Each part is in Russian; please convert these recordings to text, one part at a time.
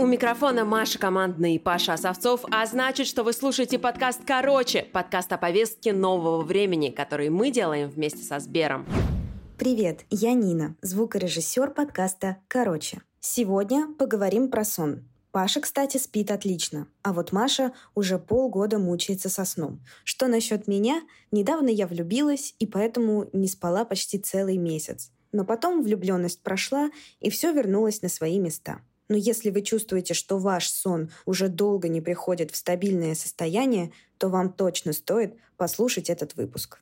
У микрофона Маша Командная и Паша Осовцов, а значит, что вы слушаете подкаст «Короче», подкаст о повестке нового времени, который мы делаем вместе со Сбером. Привет, я Нина, звукорежиссер подкаста «Короче». Сегодня поговорим про сон. Паша, кстати, спит отлично, а вот Маша уже полгода мучается со сном. Что насчет меня? Недавно я влюбилась и поэтому не спала почти целый месяц. Но потом влюбленность прошла, и все вернулось на свои места. Но если вы чувствуете, что ваш сон уже долго не приходит в стабильное состояние, то вам точно стоит послушать этот выпуск.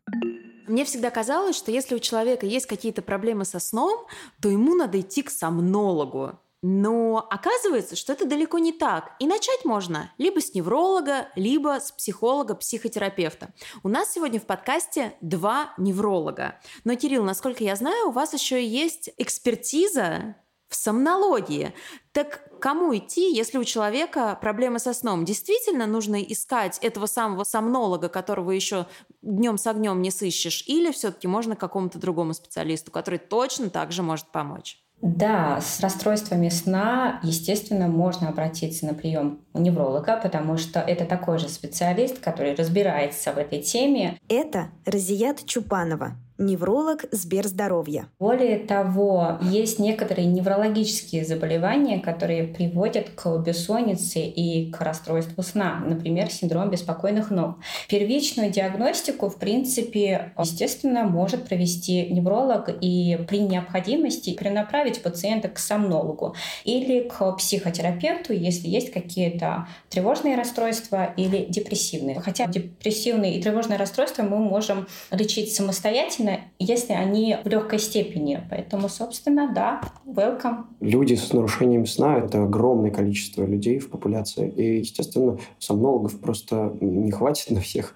Мне всегда казалось, что если у человека есть какие-то проблемы со сном, то ему надо идти к сомнологу. Но оказывается, что это далеко не так. И начать можно либо с невролога, либо с психолога-психотерапевта. У нас сегодня в подкасте два невролога. Но, Кирилл, насколько я знаю, у вас еще есть экспертиза в сомнологии. Так кому идти, если у человека проблемы со сном? Действительно нужно искать этого самого сомнолога, которого еще днем с огнем не сыщешь, или все-таки можно к какому-то другому специалисту, который точно так же может помочь? Да, с расстройствами сна, естественно, можно обратиться на прием у невролога, потому что это такой же специалист, который разбирается в этой теме. Это Разият Чупанова, невролог Сберздоровья. Более того, есть некоторые неврологические заболевания, которые приводят к бессоннице и к расстройству сна, например, синдром беспокойных ног. Первичную диагностику, в принципе, естественно, может провести невролог и при необходимости перенаправить пациента к сомнологу или к психотерапевту, если есть какие-то тревожные расстройства или депрессивные. Хотя депрессивные и тревожные расстройства мы можем лечить самостоятельно, желательно, если они в легкой степени. Поэтому, собственно, да, welcome. Люди с нарушениями сна – это огромное количество людей в популяции. И, естественно, сомнологов просто не хватит на всех.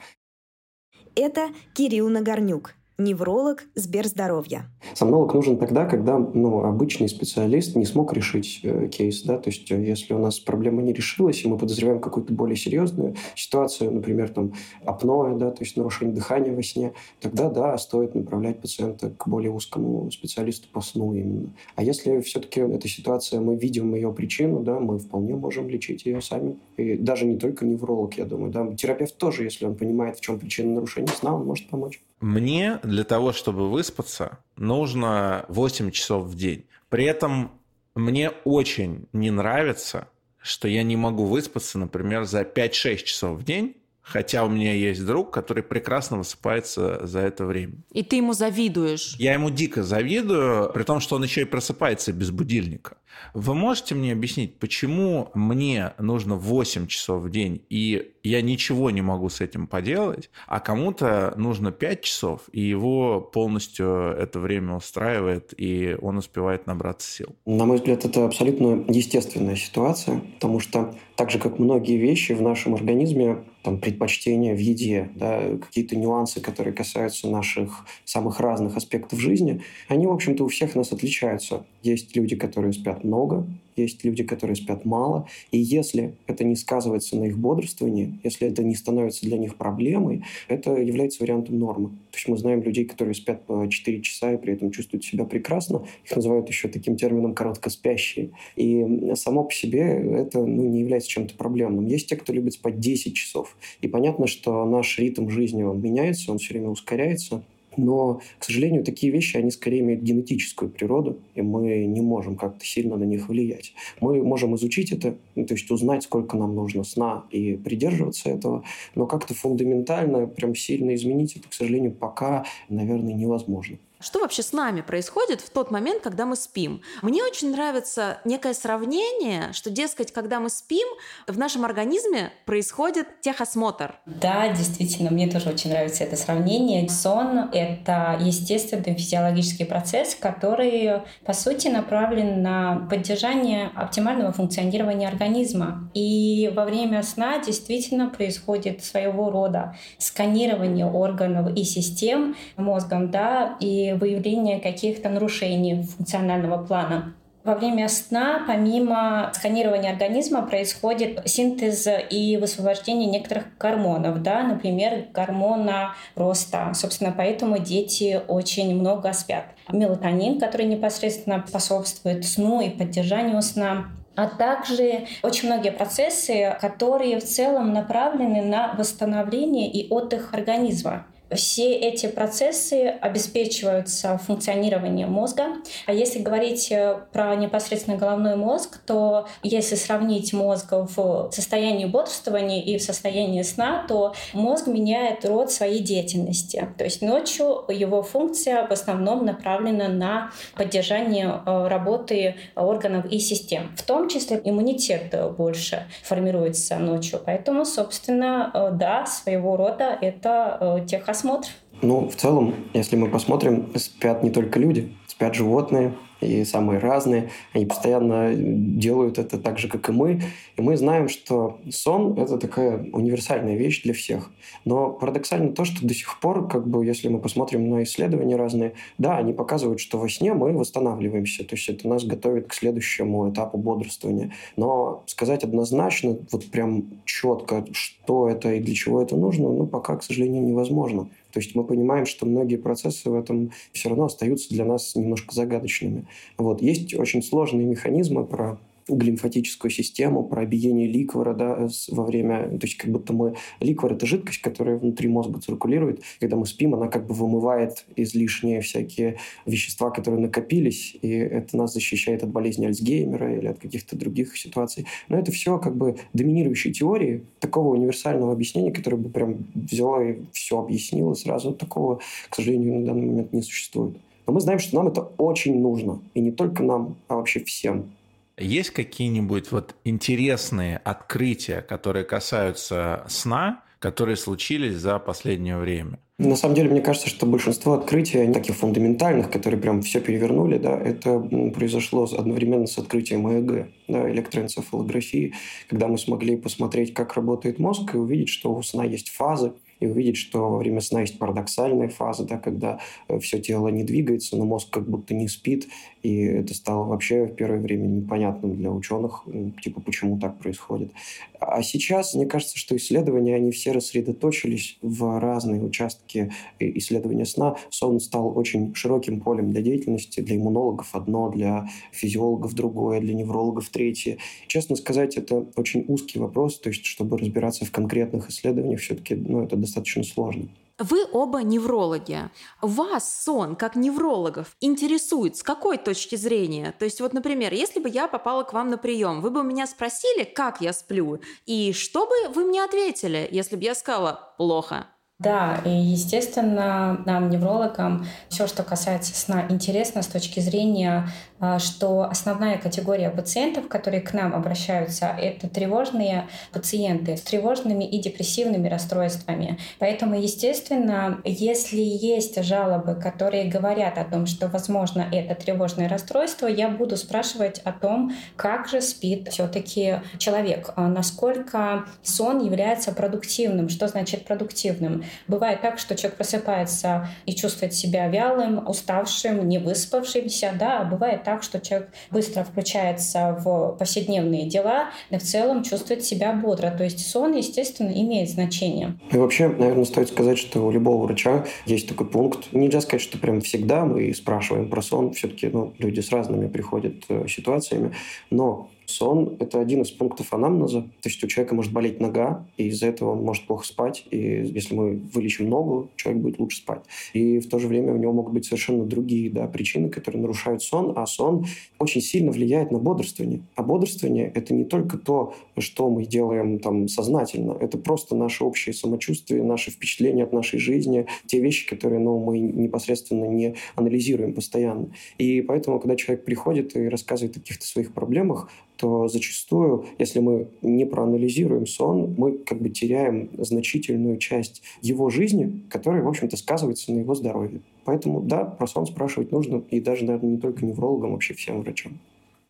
Это Кирилл Нагорнюк, невролог Сберздоровья. Сомнолог нужен тогда, когда ну, обычный специалист не смог решить э, кейс. Да? То есть э, если у нас проблема не решилась, и мы подозреваем какую-то более серьезную ситуацию, например, там, апноэ, да, то есть нарушение дыхания во сне, тогда, да, стоит направлять пациента к более узкому специалисту по сну именно. А если все-таки эта ситуация, мы видим ее причину, да, мы вполне можем лечить ее сами. И даже не только невролог, я думаю. Да? Терапевт тоже, если он понимает, в чем причина нарушения сна, он может помочь. Мне для того, чтобы выспаться, нужно 8 часов в день. При этом мне очень не нравится, что я не могу выспаться, например, за 5-6 часов в день, Хотя у меня есть друг, который прекрасно высыпается за это время. И ты ему завидуешь? Я ему дико завидую, при том, что он еще и просыпается без будильника. Вы можете мне объяснить, почему мне нужно 8 часов в день, и я ничего не могу с этим поделать, а кому-то нужно 5 часов, и его полностью это время устраивает, и он успевает набраться сил? На мой взгляд, это абсолютно естественная ситуация, потому что так же, как многие вещи в нашем организме, там, предпочтения в еде, да, какие-то нюансы, которые касаются наших самых разных аспектов жизни, они, в общем-то, у всех нас отличаются. Есть люди, которые спят много, есть люди, которые спят мало. И если это не сказывается на их бодрствовании, если это не становится для них проблемой, это является вариантом нормы. То есть мы знаем людей, которые спят по 4 часа и при этом чувствуют себя прекрасно. Их называют еще таким термином короткоспящие. И само по себе это ну, не является чем-то проблемным. Есть те, кто любит спать 10 часов. И понятно, что наш ритм жизни, он меняется, он все время ускоряется. Но, к сожалению, такие вещи, они скорее имеют генетическую природу, и мы не можем как-то сильно на них влиять. Мы можем изучить это, ну, то есть узнать, сколько нам нужно сна и придерживаться этого, но как-то фундаментально, прям сильно изменить это, к сожалению, пока, наверное, невозможно. Что вообще с нами происходит в тот момент, когда мы спим? Мне очень нравится некое сравнение, что, дескать, когда мы спим, в нашем организме происходит техосмотр. Да, действительно, мне тоже очень нравится это сравнение. Сон — это естественный физиологический процесс, который, по сути, направлен на поддержание оптимального функционирования организма. И во время сна действительно происходит своего рода сканирование органов и систем мозгом, да, и выявления каких-то нарушений функционального плана. Во время сна, помимо сканирования организма, происходит синтез и высвобождение некоторых гормонов, да, например, гормона роста. Собственно, поэтому дети очень много спят. Мелатонин, который непосредственно способствует сну и поддержанию сна, а также очень многие процессы, которые в целом направлены на восстановление и отдых организма. Все эти процессы обеспечиваются функционированием мозга. А если говорить э, про непосредственно головной мозг, то если сравнить мозг в состоянии бодрствования и в состоянии сна, то мозг меняет род своей деятельности. То есть ночью его функция в основном направлена на поддержание э, работы органов и систем. В том числе иммунитет больше формируется ночью. Поэтому, собственно, э, да, своего рода это техосмотр просмотр? Ну, в целом, если мы посмотрим, спят не только люди, спят животные, и самые разные. Они постоянно делают это так же, как и мы. И мы знаем, что сон – это такая универсальная вещь для всех. Но парадоксально то, что до сих пор, как бы, если мы посмотрим на исследования разные, да, они показывают, что во сне мы восстанавливаемся. То есть это нас готовит к следующему этапу бодрствования. Но сказать однозначно, вот прям четко, что это и для чего это нужно, ну, пока, к сожалению, невозможно. То есть мы понимаем, что многие процессы в этом все равно остаются для нас немножко загадочными. Вот. Есть очень сложные механизмы про глимфатическую систему, про биение ликвора да, во время... То есть как будто мы... Ликвор – это жидкость, которая внутри мозга циркулирует. Когда мы спим, она как бы вымывает излишние всякие вещества, которые накопились, и это нас защищает от болезни Альцгеймера или от каких-то других ситуаций. Но это все как бы доминирующие теории. Такого универсального объяснения, которое бы прям взяло и все объяснило сразу, такого, к сожалению, на данный момент не существует. Но мы знаем, что нам это очень нужно. И не только нам, а вообще всем. Есть какие-нибудь вот интересные открытия, которые касаются сна, которые случились за последнее время? На самом деле, мне кажется, что большинство открытий, таких фундаментальных, которые прям все перевернули, да, это произошло одновременно с открытием ЭЭГ, да, электроэнцефалографии, когда мы смогли посмотреть, как работает мозг, и увидеть, что у сна есть фазы, и увидеть, что во время сна есть парадоксальная фаза, да, когда э, все тело не двигается, но мозг как будто не спит, и это стало вообще в первое время непонятным для ученых, типа, почему так происходит. А сейчас, мне кажется, что исследования, они все рассредоточились в разные участки исследования сна. Сон стал очень широким полем для деятельности, для иммунологов одно, для физиологов другое, для неврологов третье. Честно сказать, это очень узкий вопрос, то есть, чтобы разбираться в конкретных исследованиях, все-таки ну, это достаточно сложно. Вы оба неврологи. Вас сон, как неврологов, интересует с какой точки зрения? То есть вот, например, если бы я попала к вам на прием, вы бы меня спросили, как я сплю, и что бы вы мне ответили, если бы я сказала «плохо»? Да, и, естественно, нам, неврологам, все, что касается сна, интересно с точки зрения, что основная категория пациентов, которые к нам обращаются, это тревожные пациенты с тревожными и депрессивными расстройствами. Поэтому, естественно, если есть жалобы, которые говорят о том, что, возможно, это тревожное расстройство, я буду спрашивать о том, как же спит все-таки человек, а насколько сон является продуктивным, что значит продуктивным. Бывает так, что человек просыпается и чувствует себя вялым, уставшим, не выспавшимся, да, а бывает так, что человек быстро включается в повседневные дела, но в целом чувствует себя бодро. То есть сон, естественно, имеет значение. И вообще, наверное, стоит сказать, что у любого врача есть такой пункт. Нельзя сказать, что прям всегда мы спрашиваем про сон. Все-таки ну, люди с разными приходят э, ситуациями. Но Сон – это один из пунктов анамнеза. То есть у человека может болеть нога, и из-за этого он может плохо спать. И если мы вылечим ногу, человек будет лучше спать. И в то же время у него могут быть совершенно другие да, причины, которые нарушают сон. А сон очень сильно влияет на бодрствование. А бодрствование – это не только то, что мы делаем там сознательно. Это просто наше общее самочувствие, наши впечатления от нашей жизни, те вещи, которые ну, мы непосредственно не анализируем постоянно. И поэтому, когда человек приходит и рассказывает о каких-то своих проблемах, то зачастую, если мы не проанализируем сон, мы как бы теряем значительную часть его жизни, которая, в общем-то, сказывается на его здоровье. Поэтому, да, про сон спрашивать нужно, и даже, наверное, не только неврологам, вообще всем врачам.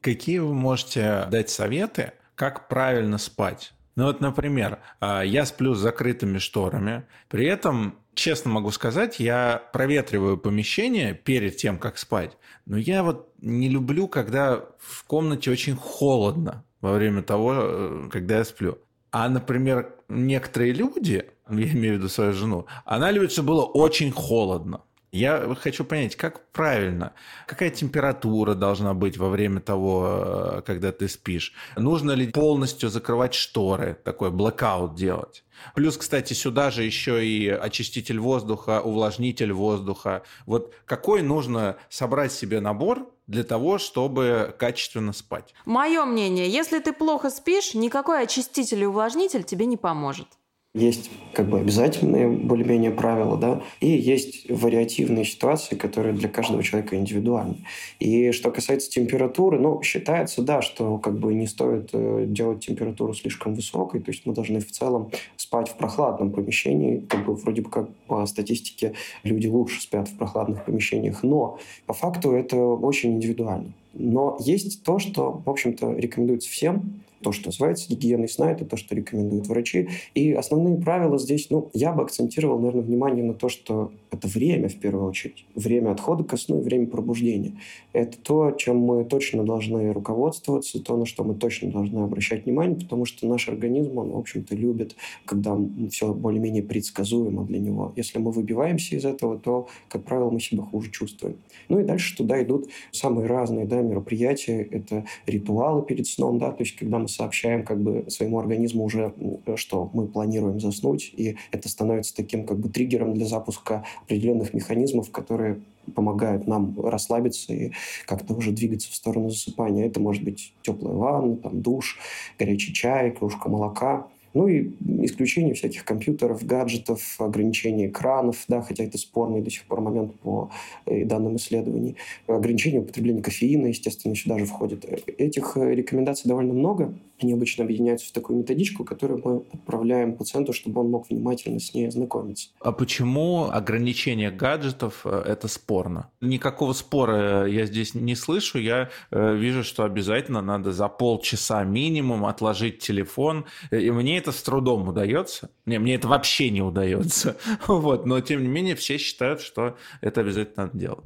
Какие вы можете дать советы, как правильно спать? Ну вот, например, а, я сплю с закрытыми шторами, при этом, честно могу сказать, я проветриваю помещение перед тем, как спать, но я вот не люблю, когда в комнате очень холодно во время того, э, когда я сплю. А, например, некоторые люди, я имею в виду свою жену, она любит, чтобы было очень холодно. Я хочу понять, как правильно, какая температура должна быть во время того, э, когда ты спишь. Нужно ли полностью закрывать шторы, такой блэкаут делать? Плюс, кстати, сюда же еще и очиститель воздуха, увлажнитель воздуха. Вот какой нужно собрать себе набор для того, чтобы качественно спать? Мое мнение, если ты плохо спишь, никакой очиститель и увлажнитель тебе не поможет. Есть как бы обязательные более-менее правила, да, и есть вариативные ситуации, которые для каждого человека индивидуальны. И что касается температуры, ну, считается, да, что как бы не стоит э, делать температуру слишком высокой, то есть мы должны в целом спать в прохладном помещении, как бы вроде бы как по статистике люди лучше спят в прохладных помещениях, но по факту это очень индивидуально. Но есть то, что, в общем-то, рекомендуется всем, то, что называется гигиеной сна, это то, что рекомендуют врачи. И основные правила здесь, ну, я бы акцентировал, наверное, внимание на то, что это время, в первую очередь. Время отхода ко сну и время пробуждения. Это то, чем мы точно должны руководствоваться, то, на что мы точно должны обращать внимание, потому что наш организм, он, в общем-то, любит, когда все более-менее предсказуемо для него. Если мы выбиваемся из этого, то, как правило, мы себя хуже чувствуем. Ну и дальше туда идут самые разные да, мероприятия. Это ритуалы перед сном, да, то есть когда мы сообщаем как бы своему организму уже, что мы планируем заснуть, и это становится таким как бы триггером для запуска определенных механизмов, которые помогают нам расслабиться и как-то уже двигаться в сторону засыпания. Это может быть теплая ванна, там, душ, горячий чай, кружка молока – ну и исключение всяких компьютеров, гаджетов, ограничение экранов, да, хотя это спорный до сих пор момент по э, данным исследований. Ограничение употребления кофеина, естественно, сюда же входит. Этих э, рекомендаций довольно много. Они обычно объединяются в такую методичку, которую мы отправляем пациенту, чтобы он мог внимательно с ней ознакомиться. А почему ограничение гаджетов э, – это спорно? Никакого спора я здесь не слышу. Я вижу, что обязательно надо за полчаса минимум отложить телефон. И мне это с трудом удается. Не, мне это вообще не удается. Вот, но тем не менее все считают, что это обязательно надо делать.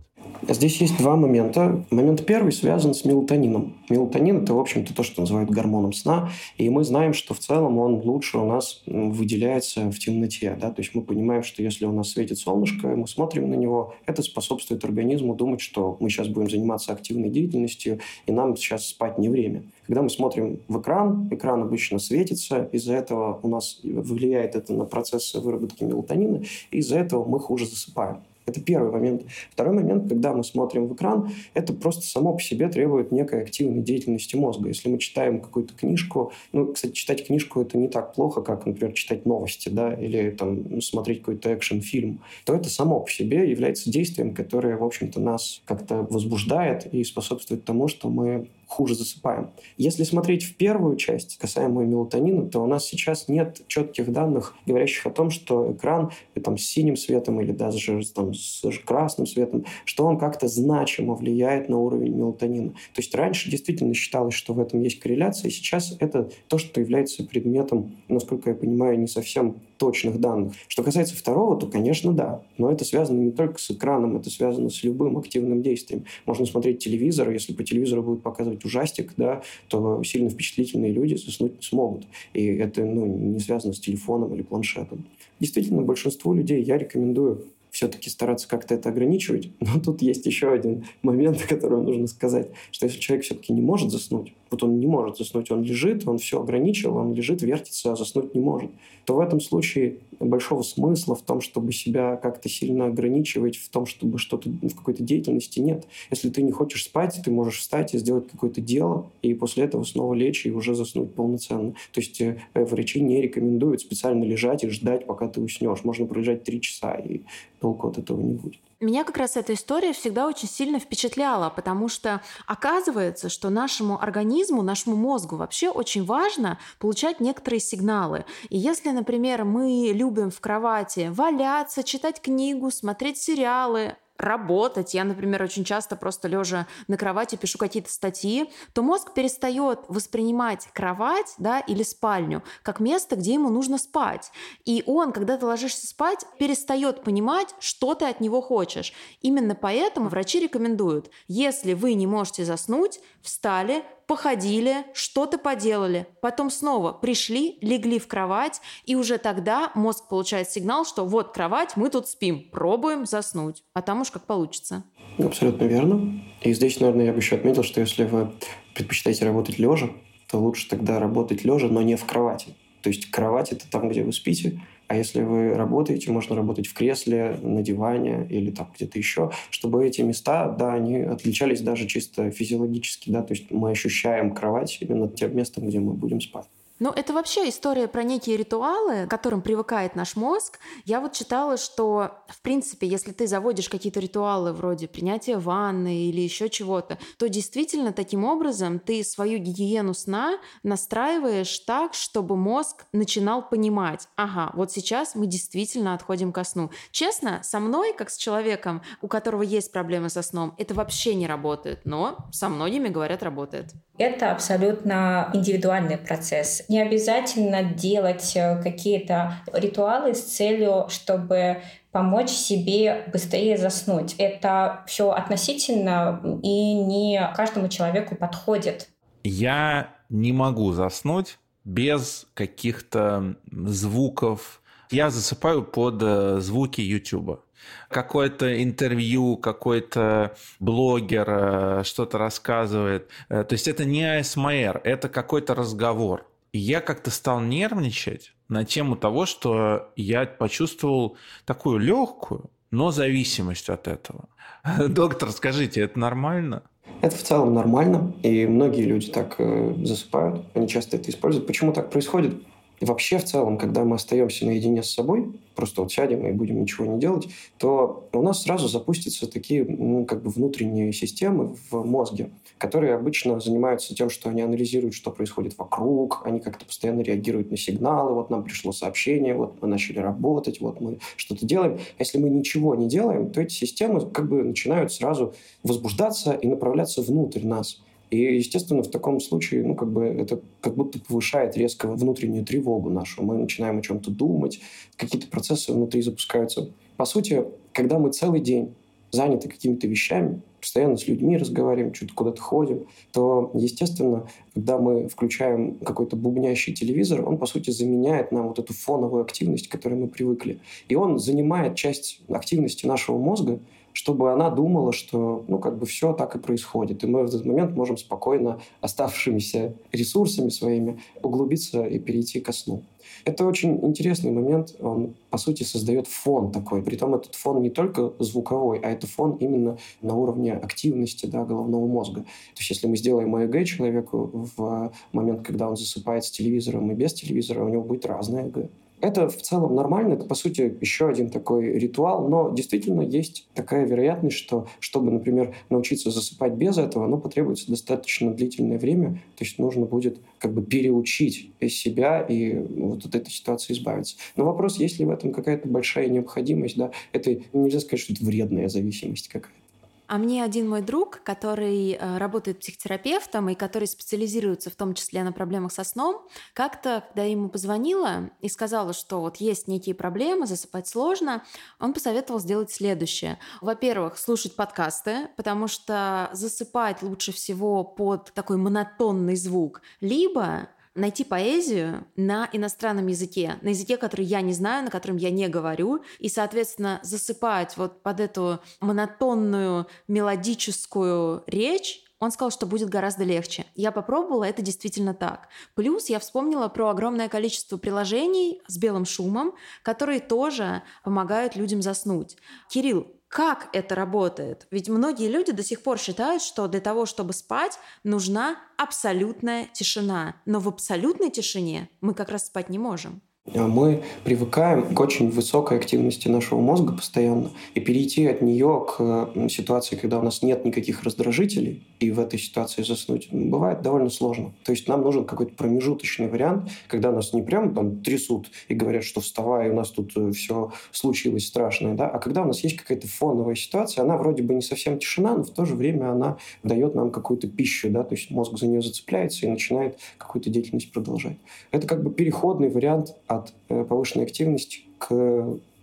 Здесь есть два момента. Момент первый связан с мелатонином. Мелатонин – это, в общем-то, то, что называют гормоном сна. И мы знаем, что в целом он лучше у нас выделяется в темноте. Да? То есть мы понимаем, что если у нас светит солнышко, мы смотрим на него, это способствует организму думать, что мы сейчас будем заниматься активной деятельностью, и нам сейчас спать не время. Когда мы смотрим в экран, экран обычно светится, из-за этого у нас влияет это на процессы выработки мелатонина, и из-за этого мы хуже засыпаем. Это первый момент. Второй момент, когда мы смотрим в экран, это просто само по себе требует некой активной деятельности мозга. Если мы читаем какую-то книжку, ну, кстати, читать книжку это не так плохо, как, например, читать новости, да, или там смотреть какой-то экшен-фильм, то это само по себе является действием, которое, в общем-то, нас как-то возбуждает и способствует тому, что мы хуже засыпаем. Если смотреть в первую часть, касаемую мелатонина, то у нас сейчас нет четких данных, говорящих о том, что экран там, с синим светом или даже там, с красным светом, что он как-то значимо влияет на уровень мелатонина. То есть раньше действительно считалось, что в этом есть корреляция, и сейчас это то, что является предметом, насколько я понимаю, не совсем точных данных. Что касается второго, то, конечно, да. Но это связано не только с экраном, это связано с любым активным действием. Можно смотреть телевизор, если по телевизору будут показывать ужастик, да, то сильно впечатлительные люди заснуть не смогут. И это ну, не связано с телефоном или планшетом. Действительно, большинству людей я рекомендую все-таки стараться как-то это ограничивать. Но тут есть еще один момент, который нужно сказать, что если человек все-таки не может заснуть, вот он не может заснуть, он лежит, он все ограничил, он лежит, вертится, а заснуть не может, то в этом случае большого смысла в том, чтобы себя как-то сильно ограничивать, в том, чтобы что-то в какой-то деятельности нет. Если ты не хочешь спать, ты можешь встать и сделать какое-то дело, и после этого снова лечь и уже заснуть полноценно. То есть э, врачи не рекомендуют специально лежать и ждать, пока ты уснешь. Можно пролежать три часа, и толку от этого не будет. Меня как раз эта история всегда очень сильно впечатляла, потому что оказывается, что нашему организму, нашему мозгу вообще очень важно получать некоторые сигналы. И если, например, мы любим в кровати валяться, читать книгу, смотреть сериалы, работать, я, например, очень часто просто лежа на кровати пишу какие-то статьи, то мозг перестает воспринимать кровать да, или спальню как место, где ему нужно спать. И он, когда ты ложишься спать, перестает понимать, что ты от него хочешь. Именно поэтому врачи рекомендуют, если вы не можете заснуть, встали, походили, что-то поделали, потом снова пришли, легли в кровать, и уже тогда мозг получает сигнал, что вот кровать, мы тут спим, пробуем заснуть, а там уж как получится. Абсолютно верно. И здесь, наверное, я бы еще отметил, что если вы предпочитаете работать лежа, то лучше тогда работать лежа, но не в кровати. То есть кровать – это там, где вы спите, а если вы работаете, можно работать в кресле, на диване или там где-то еще, чтобы эти места, да, они отличались даже чисто физиологически, да, то есть мы ощущаем кровать именно тем местом, где мы будем спать. Ну, это вообще история про некие ритуалы, к которым привыкает наш мозг. Я вот читала, что, в принципе, если ты заводишь какие-то ритуалы вроде принятия ванны или еще чего-то, то действительно таким образом ты свою гигиену сна настраиваешь так, чтобы мозг начинал понимать, ага, вот сейчас мы действительно отходим ко сну. Честно, со мной, как с человеком, у которого есть проблемы со сном, это вообще не работает, но со многими, говорят, работает. Это абсолютно индивидуальный процесс. Не обязательно делать э, какие-то ритуалы с целью, чтобы помочь себе быстрее заснуть. Это все относительно и не каждому человеку подходит. Я не могу заснуть без каких-то звуков. Я засыпаю под э, звуки YouTube какое-то интервью, какой-то блогер э, что-то рассказывает. То есть это не АСМР, это какой-то разговор. И я как-то стал нервничать на тему того, что я почувствовал такую легкую, но зависимость от этого. Доктор, скажите, это нормально? Это в целом нормально, и многие люди так э, засыпают, они часто это используют. Почему так происходит? И вообще в целом, когда мы остаемся наедине с собой, просто вот сядем и будем ничего не делать, то у нас сразу запустятся такие ну, как бы внутренние системы в мозге, которые обычно занимаются тем, что они анализируют, что происходит вокруг, они как-то постоянно реагируют на сигналы, вот нам пришло сообщение, вот мы начали работать, вот мы что-то делаем. А если мы ничего не делаем, то эти системы как бы начинают сразу возбуждаться и направляться внутрь нас. И, естественно, в таком случае, ну, как бы это как будто повышает резко внутреннюю тревогу нашу. Мы начинаем о чем-то думать, какие-то процессы внутри запускаются. По сути, когда мы целый день заняты какими-то вещами, постоянно с людьми разговариваем, что-то куда-то ходим, то, естественно, когда мы включаем какой-то бубнящий телевизор, он, по сути, заменяет нам вот эту фоновую активность, к которой мы привыкли. И он занимает часть активности нашего мозга, чтобы она думала, что, ну, как бы все так и происходит. И мы в этот момент можем спокойно оставшимися ресурсами своими углубиться и перейти ко сну. Это очень интересный момент. Он, по сути, создает фон такой. Притом этот фон не только звуковой, а это фон именно на уровне активности да, головного мозга. То есть если мы сделаем ЭЭГ человеку в момент, когда он засыпает с телевизором и без телевизора, у него будет разное ЭЭГ. Это в целом нормально, это, по сути, еще один такой ритуал, но действительно есть такая вероятность, что, чтобы, например, научиться засыпать без этого, ну, потребуется достаточно длительное время, то есть нужно будет как бы переучить себя и вот от этой ситуации избавиться. Но вопрос, есть ли в этом какая-то большая необходимость, да, это нельзя сказать, что это вредная зависимость какая-то. А мне один мой друг, который э, работает психотерапевтом и который специализируется в том числе на проблемах со сном, как-то, когда я ему позвонила и сказала, что вот есть некие проблемы, засыпать сложно, он посоветовал сделать следующее. Во-первых, слушать подкасты, потому что засыпать лучше всего под такой монотонный звук, либо найти поэзию на иностранном языке, на языке, который я не знаю, на котором я не говорю, и, соответственно, засыпать вот под эту монотонную мелодическую речь, он сказал, что будет гораздо легче. Я попробовала, это действительно так. Плюс я вспомнила про огромное количество приложений с белым шумом, которые тоже помогают людям заснуть. Кирилл, как это работает? Ведь многие люди до сих пор считают, что для того, чтобы спать, нужна абсолютная тишина. Но в абсолютной тишине мы как раз спать не можем. А мы привыкаем к очень высокой активности нашего мозга постоянно, и перейти от нее к ситуации, когда у нас нет никаких раздражителей, и в этой ситуации заснуть, бывает довольно сложно. То есть нам нужен какой-то промежуточный вариант, когда нас не прям там трясут и говорят, что вставай, у нас тут э, все случилось страшное, да, а когда у нас есть какая-то фоновая ситуация, она вроде бы не совсем тишина, но в то же время она дает нам какую-то пищу, да, то есть мозг за нее зацепляется и начинает какую-то деятельность продолжать. Это как бы переходный вариант от э, повышенной активности к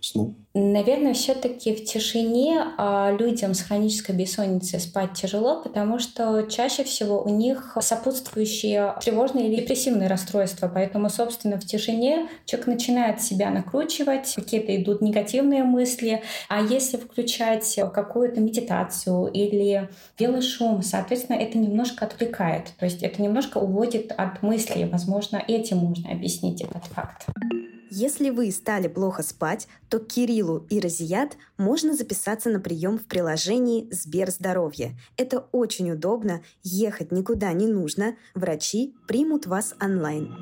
сну? Наверное, все-таки в тишине а людям с хронической бессонницей спать тяжело, потому что чаще всего у них сопутствующие тревожные или депрессивные расстройства. Поэтому, собственно, в тишине человек начинает себя накручивать, какие-то идут негативные мысли. А если включать какую-то медитацию или белый шум, соответственно, это немножко отвлекает. То есть это немножко уводит от мыслей. Возможно, этим можно объяснить этот факт. Если вы стали плохо спать, то к Кириллу и Розият можно записаться на прием в приложении Сберздоровье. Это очень удобно, ехать никуда не нужно, врачи примут вас онлайн.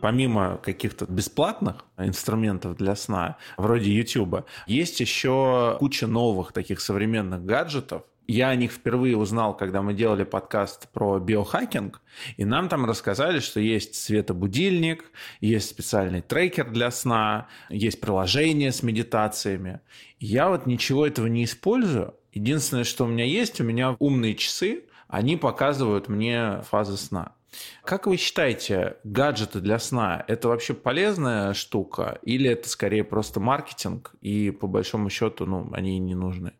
Помимо каких-то бесплатных инструментов для сна, вроде YouTube, есть еще куча новых таких современных гаджетов, я о них впервые узнал, когда мы делали подкаст про биохакинг, и нам там рассказали, что есть светобудильник, есть специальный трекер для сна, есть приложение с медитациями. Я вот ничего этого не использую. Единственное, что у меня есть, у меня умные часы, они показывают мне фазы сна. Как вы считаете, гаджеты для сна – это вообще полезная штука или это скорее просто маркетинг и по большому счету ну, они не нужны?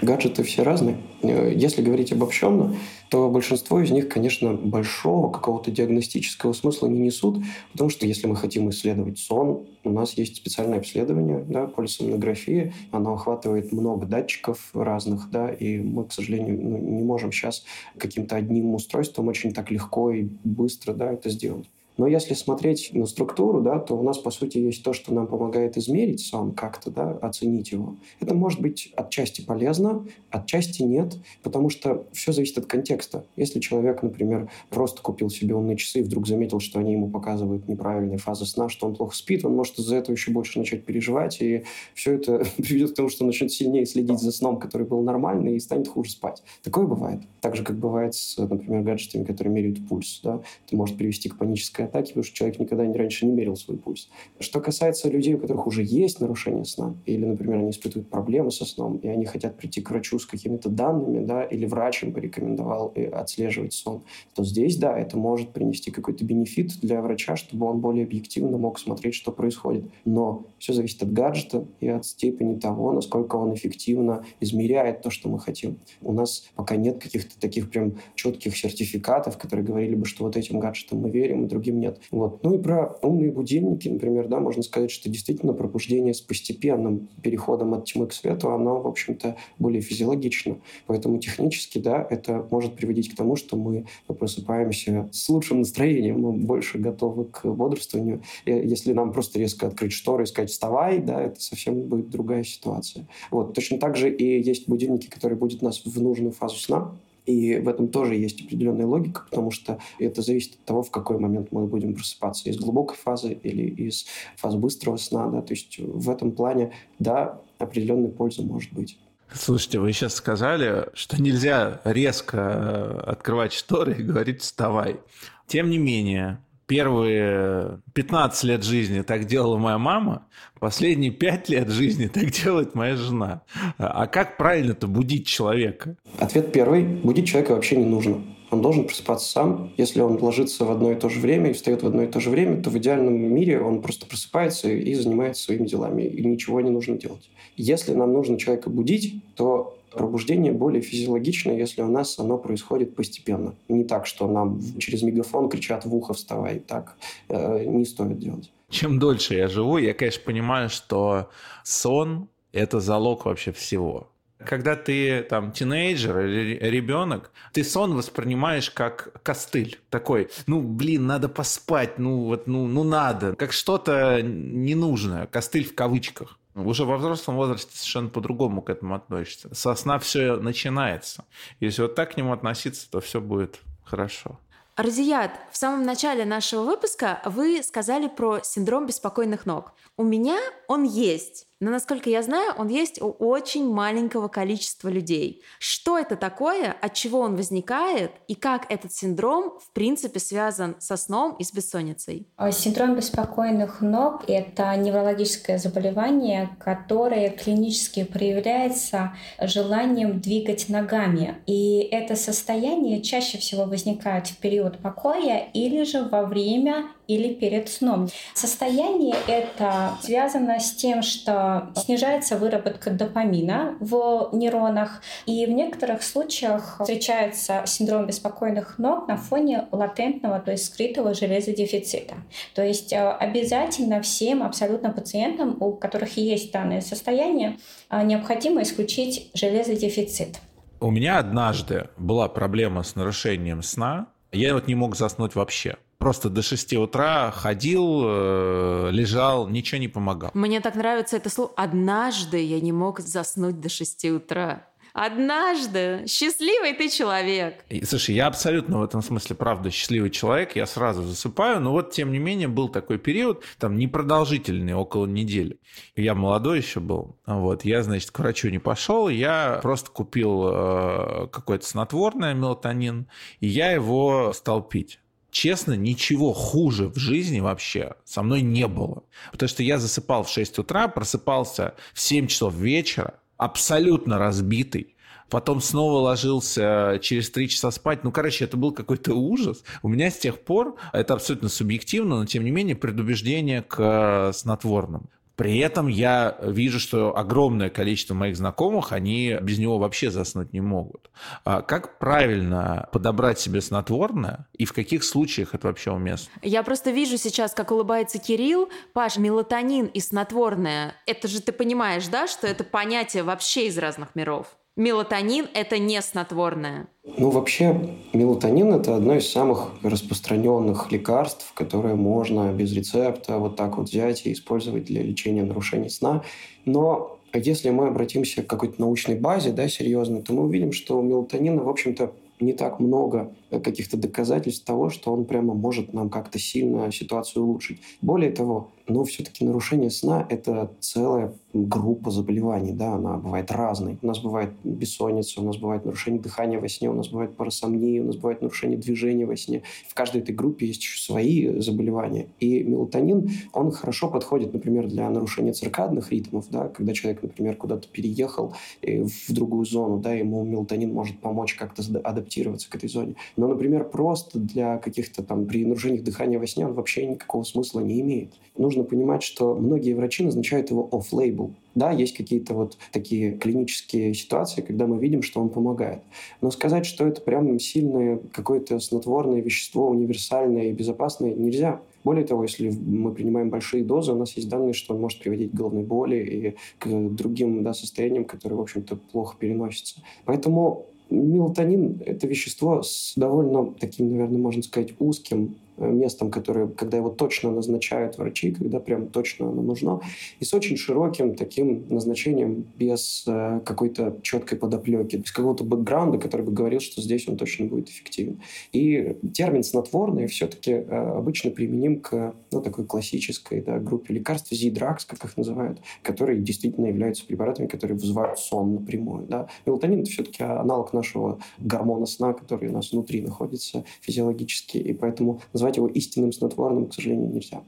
Гаджеты все разные. Э, если говорить обобщенно, то большинство из них, конечно, большого какого-то диагностического смысла не несут, потому что если мы хотим исследовать сон, у нас есть специальное обследование, да, полисомнография, оно охватывает много датчиков разных, да, и мы, к сожалению, ну, не можем сейчас каким-то одним устройством очень так легко и быстро да, это сделать. Но если смотреть на структуру, да, то у нас, по сути, есть то, что нам помогает измерить сон как-то, да, оценить его. Это может быть отчасти полезно, отчасти нет, потому что все зависит от контекста. Если человек, например, просто купил себе умные часы и вдруг заметил, что они ему показывают неправильные фазы сна, что он плохо спит, он может из-за этого еще больше начать переживать, и все это приведет к тому, что он начнет сильнее следить за сном, который был нормальный, и станет хуже спать. Такое бывает. Так же, как бывает с, например, гаджетами, которые меряют пульс. Да? Это может привести к панической панической атаки, потому что человек никогда раньше не мерил свой пульс. Что касается людей, у которых уже есть нарушение сна, или, например, они испытывают проблемы со сном, и они хотят прийти к врачу с какими-то данными, да, или врач им порекомендовал э, отслеживать сон, то здесь, да, это может принести какой-то бенефит для врача, чтобы он более объективно мог смотреть, что происходит. Но все зависит от гаджета и от степени того, насколько он эффективно измеряет то, что мы хотим. У нас пока нет каких-то таких прям четких сертификатов, которые говорили бы, что вот этим гаджетам мы верим, и другим другим нет. Вот. Ну и про умные будильники, например, да, можно сказать, что действительно пробуждение с постепенным переходом от тьмы к свету, оно, в общем-то, более физиологично. Поэтому технически, да, это может приводить к тому, что мы просыпаемся с лучшим настроением, мы больше готовы к бодрствованию. И если нам просто резко открыть шторы и сказать «вставай», да, это совсем будет другая ситуация. Вот. Точно так же и есть будильники, которые будут нас в нужную фазу сна и в этом тоже есть определенная логика, потому что это зависит от того, в какой момент мы будем просыпаться, из глубокой фазы или из фаз быстрого сна. Да? То есть в этом плане, да, определенная польза может быть. Слушайте, вы сейчас сказали, что нельзя резко э, открывать шторы и говорить «вставай». Тем не менее, первые 15 лет жизни так делала моя мама, последние 5 лет жизни так делает моя жена. А как правильно-то будить человека? Ответ первый. Будить человека вообще не нужно. Он должен просыпаться сам. Если он ложится в одно и то же время и встает в одно и то же время, то в идеальном мире он просто просыпается и занимается своими делами, и ничего не нужно делать. Если нам нужно человека будить, то Пробуждение более физиологично, если у нас оно происходит постепенно. Не так, что нам через мегафон кричат в ухо «вставай». Так э, не стоит делать. Чем дольше я живу, я, конечно, понимаю, что сон – это залог вообще всего. Когда ты там тинейджер или ребенок, ты сон воспринимаешь как костыль. Такой, ну, блин, надо поспать, ну, вот, ну, ну надо. Как что-то ненужное. Костыль в кавычках. Уже во взрослом возрасте совершенно по-другому к этому относится. Со сна все начинается. Если вот так к нему относиться, то все будет хорошо. Разият, в самом начале нашего выпуска вы сказали про синдром беспокойных ног. У меня он есть. Но, насколько я знаю, он есть у очень маленького количества людей. Что это такое, от чего он возникает и как этот синдром, в принципе, связан со сном и с бессонницей? А синдром беспокойных ног – это неврологическое заболевание, которое клинически проявляется желанием двигать ногами. И это состояние чаще всего возникает в период покоя или же во время или перед сном. Состояние это связано с тем, что снижается выработка допамина в нейронах, и в некоторых случаях встречается синдром беспокойных ног на фоне латентного, то есть скрытого железодефицита. То есть э, обязательно всем абсолютно пациентам, у которых есть данное состояние, э, необходимо исключить железодефицит. У меня однажды была проблема с нарушением сна. Я вот не мог заснуть вообще просто до 6 утра ходил, э, лежал, ничего не помогал. Мне так нравится это слово. Однажды я не мог заснуть до 6 утра. Однажды. Счастливый ты человек. И, слушай, я абсолютно в этом смысле, правда, счастливый человек. Я сразу засыпаю. Но вот, тем не менее, был такой период, там, непродолжительный, около недели. Я молодой еще был. Вот, я, значит, к врачу не пошел. Я просто купил э, какое-то снотворное, мелатонин, и я его стал пить честно, ничего хуже в жизни вообще со мной не было. Потому что я засыпал в 6 утра, просыпался в 7 часов вечера, абсолютно разбитый, потом снова ложился через три часа спать. Ну, короче, это был какой-то ужас. У меня с тех пор, это абсолютно субъективно, но тем не менее предубеждение к э, снотворным. При этом я вижу, что огромное количество моих знакомых, они без него вообще заснуть не могут. А как правильно подобрать себе снотворное и в каких случаях это вообще уместно? Я просто вижу сейчас, как улыбается Кирилл. Паш, мелатонин и снотворное, это же ты понимаешь, да, что это понятие вообще из разных миров? Мелатонин – это не снотворное. Ну, вообще, мелатонин – это одно из самых распространенных лекарств, которые можно без рецепта вот так вот взять и использовать для лечения нарушений сна. Но если мы обратимся к какой-то научной базе, да, серьезной, то мы увидим, что у мелатонина, в общем-то, не так много каких-то доказательств того, что он прямо может нам как-то сильно ситуацию улучшить. Более того, но все-таки нарушение сна – это целая группа заболеваний, да, она бывает разной. У нас бывает бессонница, у нас бывает нарушение дыхания во сне, у нас бывает парасомния, у нас бывает нарушение движения во сне. В каждой этой группе есть еще свои заболевания. И мелатонин, он хорошо подходит, например, для нарушения циркадных ритмов, да, когда человек, например, куда-то переехал э, в другую зону, да, ему мелатонин может помочь как-то адаптироваться к этой зоне. Но, например, просто для каких-то там при нарушениях дыхания во сне он вообще никакого смысла не имеет. Нужно нужно понимать, что многие врачи назначают его off-label. Да, есть какие-то вот такие клинические ситуации, когда мы видим, что он помогает. Но сказать, что это прям сильное какое-то снотворное вещество, универсальное и безопасное, нельзя. Более того, если мы принимаем большие дозы, у нас есть данные, что он может приводить к головной боли и к другим да, состояниям, которые, в общем-то, плохо переносятся. Поэтому мелатонин – это вещество с довольно таким, наверное, можно сказать, узким местом, которое, когда его точно назначают врачи, когда прям точно оно нужно, и с очень широким таким назначением без э, какой-то четкой подоплеки, без какого-то бэкграунда, который бы говорил, что здесь он точно будет эффективен. И термин снотворный все-таки э, обычно применим к ну, такой классической да, группе лекарств, Z-drugs, как их называют, которые действительно являются препаратами, которые вызывают сон напрямую. Да. Мелатонин – это все-таки аналог нашего гормона сна, который у нас внутри находится физиологически, и поэтому назвать его истинным снотворным, к сожалению, нельзя.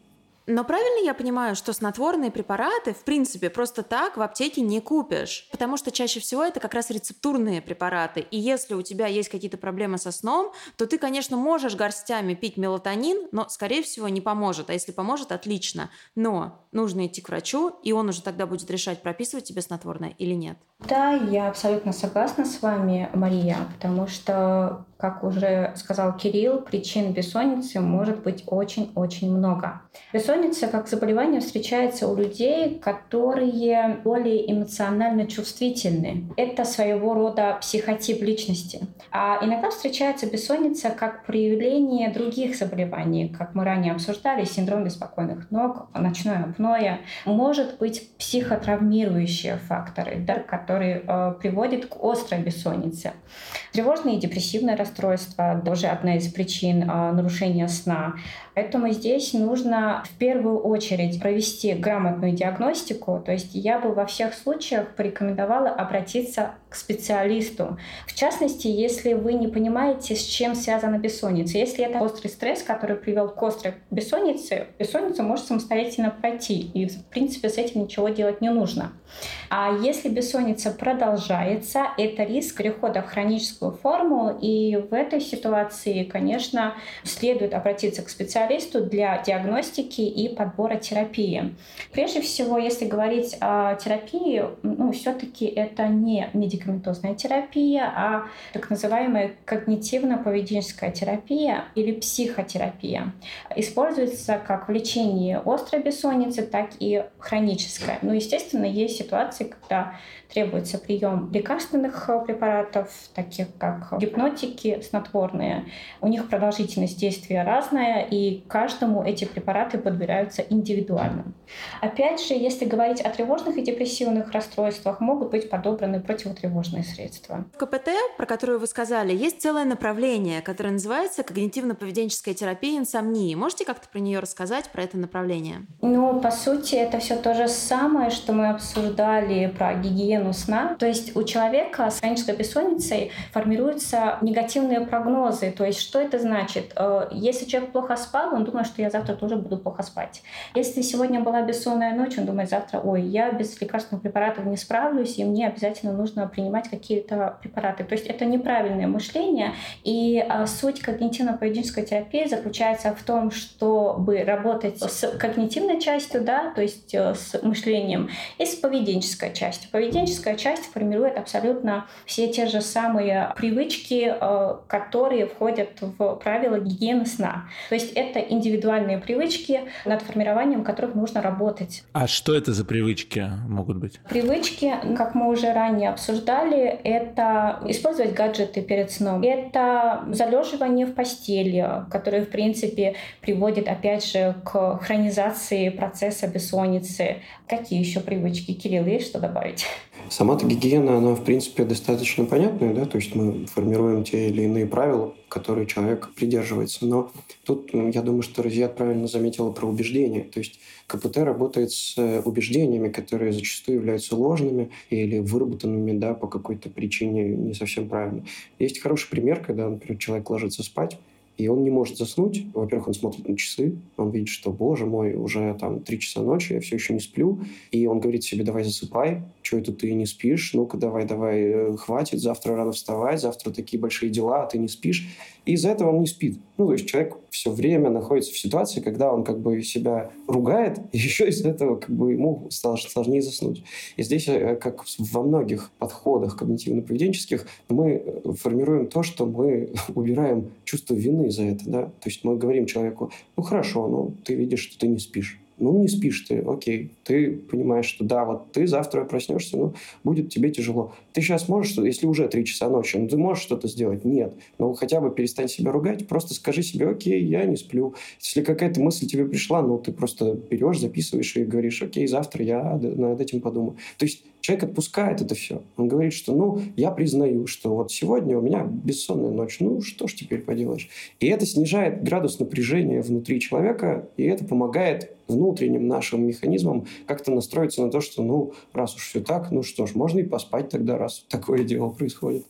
Но правильно я понимаю, что снотворные препараты, в принципе, просто так в аптеке не купишь? Потому что чаще всего это как раз рецептурные препараты. И если у тебя есть какие-то проблемы со сном, то ты, конечно, можешь горстями пить мелатонин, но, скорее всего, не поможет. А если поможет, отлично. Но нужно идти к врачу, и он уже тогда будет решать, прописывать тебе снотворное или нет. Да, я абсолютно согласна с вами, Мария, потому что, как уже сказал Кирилл, причин бессонницы может быть очень-очень много. Бессонница как заболевание встречается у людей, которые более эмоционально чувствительны. Это своего рода психотип личности. А иногда встречается бессонница как проявление других заболеваний, как мы ранее обсуждали, синдром беспокойных ног, ночное апноэ. Может быть психотравмирующие факторы, да, которые э, приводят к острой бессоннице. Тревожные и депрессивные расстройства – тоже одна из причин э, нарушения сна. Поэтому здесь нужно в первую очередь провести грамотную диагностику. То есть я бы во всех случаях порекомендовала обратиться к специалисту. В частности, если вы не понимаете, с чем связана бессонница. Если это острый стресс, который привел к острой бессоннице, бессонница может самостоятельно пройти. И, в принципе, с этим ничего делать не нужно. А если бессонница продолжается, это риск перехода в хроническую форму. И в этой ситуации, конечно, следует обратиться к специалисту для диагностики и подбора терапии. Прежде всего, если говорить о терапии, ну, все-таки это не медикаментозная терапия, а так называемая когнитивно-поведенческая терапия или психотерапия. Используется как в лечении острой бессонницы, так и хронической. Ну, естественно, есть ситуации, когда требуется прием лекарственных препаратов, таких как гипнотики, снотворные. У них продолжительность действия разная, и каждому эти препараты подбираются индивидуально. Опять же, если говорить о тревожных и депрессивных расстройствах, могут быть подобраны противотревожные средства. В КПТ, про которую вы сказали, есть целое направление, которое называется когнитивно-поведенческая терапия инсомнии. Можете как-то про нее рассказать, про это направление? Ну, по сути, это все то же самое, что мы обсуждали про гигиену сна. То есть у человека с хронической бессонницей формируются негативные прогнозы. То есть что это значит? Э, если человек плохо спал, он думает, что я завтра тоже буду плохо спать. Если сегодня была бессонная ночь, он думает завтра, ой, я без лекарственных препаратов не справлюсь, и мне обязательно нужно принимать какие-то препараты. То есть это неправильное мышление. И э, суть когнитивно-поведенческой терапии заключается в том, чтобы работать с когнитивной частью, да, то есть э, с мышлением, и с поведенческой частью. Поведенческая поведенческая часть формирует абсолютно все те же самые привычки, э, которые входят в правила гигиены сна. То есть это индивидуальные привычки, над формированием которых нужно работать. А что это за привычки могут быть? Привычки, как мы уже ранее обсуждали, это использовать гаджеты перед сном. Это залеживание в постели, которое, в принципе, приводит, опять же, к хронизации процесса бессонницы. Какие еще привычки? Кирилл, есть что добавить? Сама-то гигиена, она, в принципе, достаточно понятная, да, то есть мы формируем те или иные правила, которые человек придерживается. Но тут, я думаю, что Розият правильно заметила про убеждения. То есть КПТ работает с убеждениями, которые зачастую являются ложными или выработанными да, по какой-то причине не совсем правильно. Есть хороший пример, когда, например, человек ложится спать, и он не может заснуть. Во-первых, он смотрит на часы, он видит, что, боже мой, уже там три часа ночи, я все еще не сплю. И он говорит себе, давай засыпай, что это ты не спишь, ну-ка давай, давай, э, хватит, завтра рано вставать, завтра такие большие дела, а ты не спишь. И из-за этого он не спит. Ну, то есть человек все время находится в ситуации, когда он как бы себя ругает, и еще из-за этого как бы ему сложнее заснуть. И здесь, э, как во многих подходах когнитивно-поведенческих, мы э, формируем то, что мы убираем чувство вины за это. Да? То есть мы говорим человеку, ну хорошо, ну ты видишь, что ты не спишь ну, не спишь ты, окей. Ты понимаешь, что да, вот ты завтра проснешься, ну, будет тебе тяжело. Ты сейчас можешь, если уже три часа ночи, ну, ты можешь что-то сделать? Нет. Ну, хотя бы перестань себя ругать, просто скажи себе, окей, я не сплю. Если какая-то мысль тебе пришла, ну, ты просто берешь, записываешь и говоришь, окей, завтра я над этим подумаю. То есть человек отпускает это все. Он говорит, что, ну, я признаю, что вот сегодня у меня бессонная ночь. Ну, что ж теперь поделаешь? И это снижает градус напряжения внутри человека, и это помогает внутренним нашим механизмам как-то настроиться на то, что, ну, раз уж все так, ну что ж, можно и поспать тогда, раз такое дело происходит.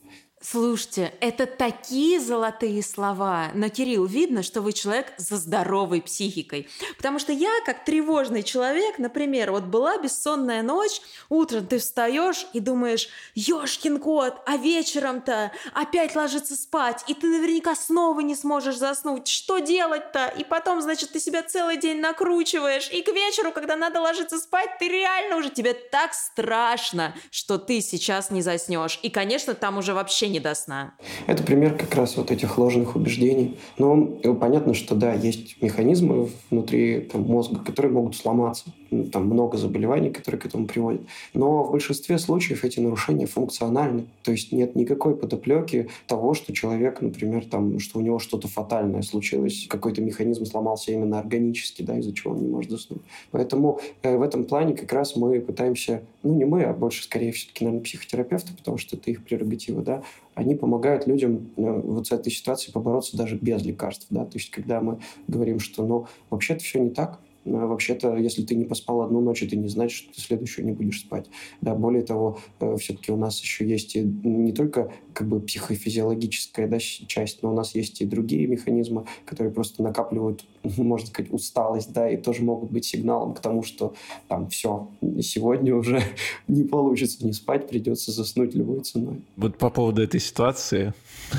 Слушайте, это такие золотые слова. Но, Кирилл, видно, что вы человек за здоровой психикой. Потому что я, как тревожный человек, например, вот была бессонная ночь, утром ты встаешь и думаешь, ёшкин кот, а вечером-то опять ложиться спать, и ты наверняка снова не сможешь заснуть. Что делать-то? И потом, значит, ты себя целый день накручиваешь, и к вечеру, когда надо ложиться спать, ты реально уже, тебе так страшно, что ты сейчас не заснешь. И, конечно, там уже вообще не до сна. Это пример как раз вот этих ложных убеждений. Но э, понятно, что да, есть механизмы внутри там, мозга, которые могут сломаться. Там много заболеваний, которые к этому приводят. Но в большинстве случаев эти нарушения функциональны. То есть нет никакой подоплеки того, что человек, например, там, что у него что-то фатальное случилось, какой-то механизм сломался именно органически, да, из-за чего он не может заснуть. Поэтому э, в этом плане как раз мы пытаемся, ну не мы, а больше скорее все-таки, наверное, психотерапевты, потому что это их прерогатива, да, они помогают людям э, вот с этой ситуацией побороться даже без лекарств. Да? То есть, когда мы говорим, что ну, вообще-то все не так, вообще-то, если ты не поспал одну ночь, это не значит, что ты следующую не будешь спать. Да, более того, э, все-таки у нас еще есть и не только как бы психофизиологическая да, часть, но у нас есть и другие механизмы, которые просто накапливают, можно сказать, усталость, да, и тоже могут быть сигналом к тому, что там все, сегодня уже не получится не спать, придется заснуть любой ценой. Вот по поводу этой ситуации,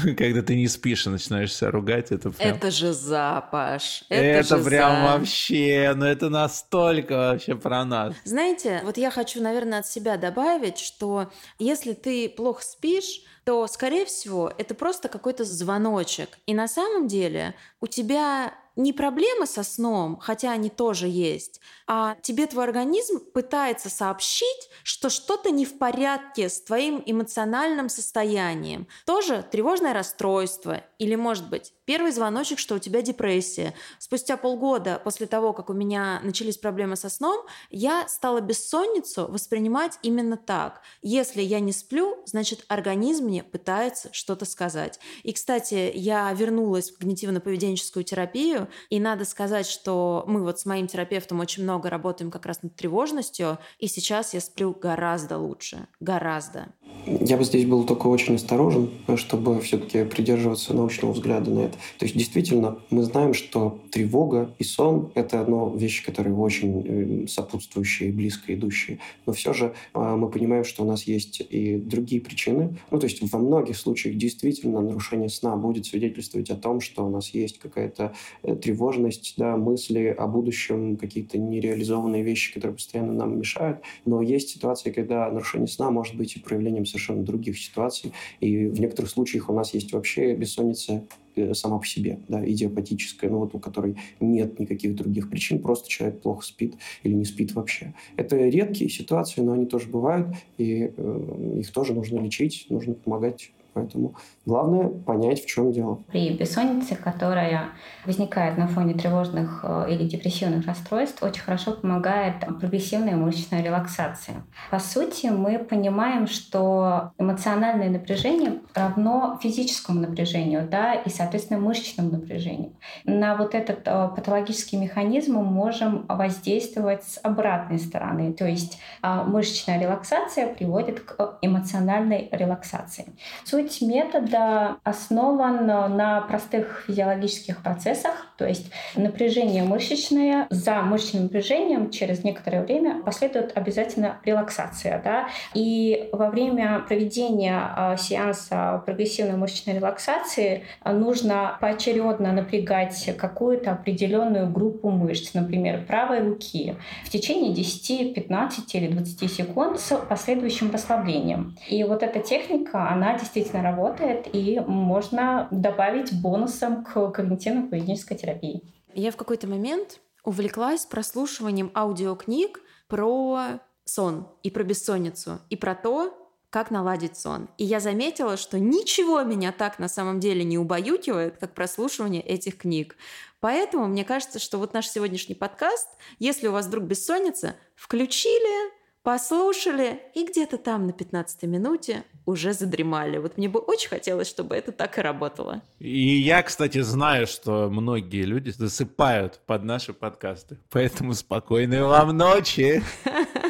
когда ты не спишь и начинаешь себя ругать, это прям... Это же запаш. Это, это же прям за... вообще, ну это настолько вообще про нас. Знаете, вот я хочу, наверное, от себя добавить, что если ты плохо спишь, то, скорее всего, это просто какой-то звоночек. И на самом деле у тебя не проблемы со сном, хотя они тоже есть, а тебе твой организм пытается сообщить, что что-то не в порядке с твоим эмоциональным состоянием. Тоже тревожное расстройство или, может быть, первый звоночек, что у тебя депрессия. Спустя полгода после того, как у меня начались проблемы со сном, я стала бессонницу воспринимать именно так. Если я не сплю, значит организм мне пытается что-то сказать. И, кстати, я вернулась в когнитивно-поведенческую терапию, и надо сказать, что мы вот с моим терапевтом очень много работаем как раз над тревожностью, и сейчас я сплю гораздо лучше. Гораздо. Я бы здесь был только очень осторожен, чтобы все-таки придерживаться научного взгляда на это. То есть действительно мы знаем, что тревога и сон – это одно вещи, которые очень э, сопутствующие, близко идущие. Но все же а, мы понимаем, что у нас есть и другие причины. Ну, то есть во многих случаях действительно нарушение сна будет свидетельствовать о том, что у нас есть какая-то э, тревожность, да, мысли о будущем, какие-то нереализованные вещи, которые постоянно нам мешают. Но есть ситуации, когда нарушение сна может быть и проявлением совершенно других ситуаций. И в некоторых случаях у нас есть вообще бессонница э, сама по себе, да, идиопатическая, ну вот у которой нет никаких других причин, просто человек плохо спит или не спит вообще. Это редкие ситуации, но они тоже бывают, и э, их тоже нужно лечить, нужно помогать Поэтому главное понять, в чем дело. При бессоннице, которая возникает на фоне тревожных э, или депрессивных расстройств, очень хорошо помогает прогрессивная мышечная релаксация. По сути, мы понимаем, что эмоциональное напряжение равно физическому напряжению, да, и, соответственно, мышечному напряжению. На вот этот э, патологический механизм мы можем воздействовать с обратной стороны, то есть э, мышечная релаксация приводит к эмоциональной релаксации. Суть Суть метода основан на простых физиологических процессах, то есть напряжение мышечное, за мышечным напряжением через некоторое время последует обязательно релаксация. Да? И во время проведения а, сеанса прогрессивной мышечной релаксации нужно поочередно напрягать какую-то определенную группу мышц, например, правой руки, в течение 10, 15 или 20 секунд с последующим расслаблением. И вот эта техника, она действительно действительно работает, и можно добавить бонусом к когнитивно-поведенческой терапии. Я в какой-то момент увлеклась прослушиванием аудиокниг про сон и про бессонницу, и про то, как наладить сон. И я заметила, что ничего меня так на самом деле не убаюкивает, как прослушивание этих книг. Поэтому мне кажется, что вот наш сегодняшний подкаст, если у вас вдруг бессонница, включили, послушали и где-то там на 15 минуте уже задремали. Вот мне бы очень хотелось, чтобы это так и работало. И я, кстати, знаю, что многие люди засыпают под наши подкасты. Поэтому спокойной вам ночи.